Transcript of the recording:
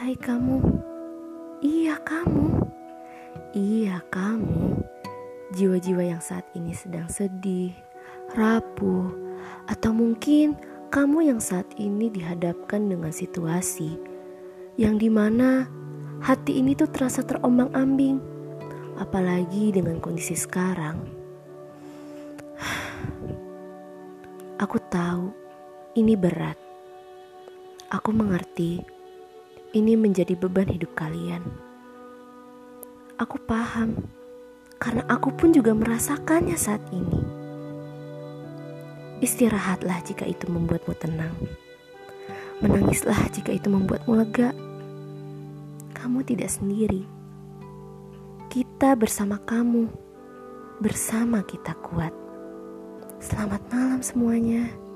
Hai kamu, iya kamu, iya kamu, jiwa-jiwa yang saat ini sedang sedih, rapuh, atau mungkin kamu yang saat ini dihadapkan dengan situasi yang di mana hati ini tuh terasa terombang-ambing, apalagi dengan kondisi sekarang. Aku tahu ini berat. Aku mengerti ini menjadi beban hidup kalian. Aku paham karena aku pun juga merasakannya saat ini. Istirahatlah jika itu membuatmu tenang. Menangislah jika itu membuatmu lega. Kamu tidak sendiri. Kita bersama kamu. Bersama kita kuat. Selamat malam semuanya.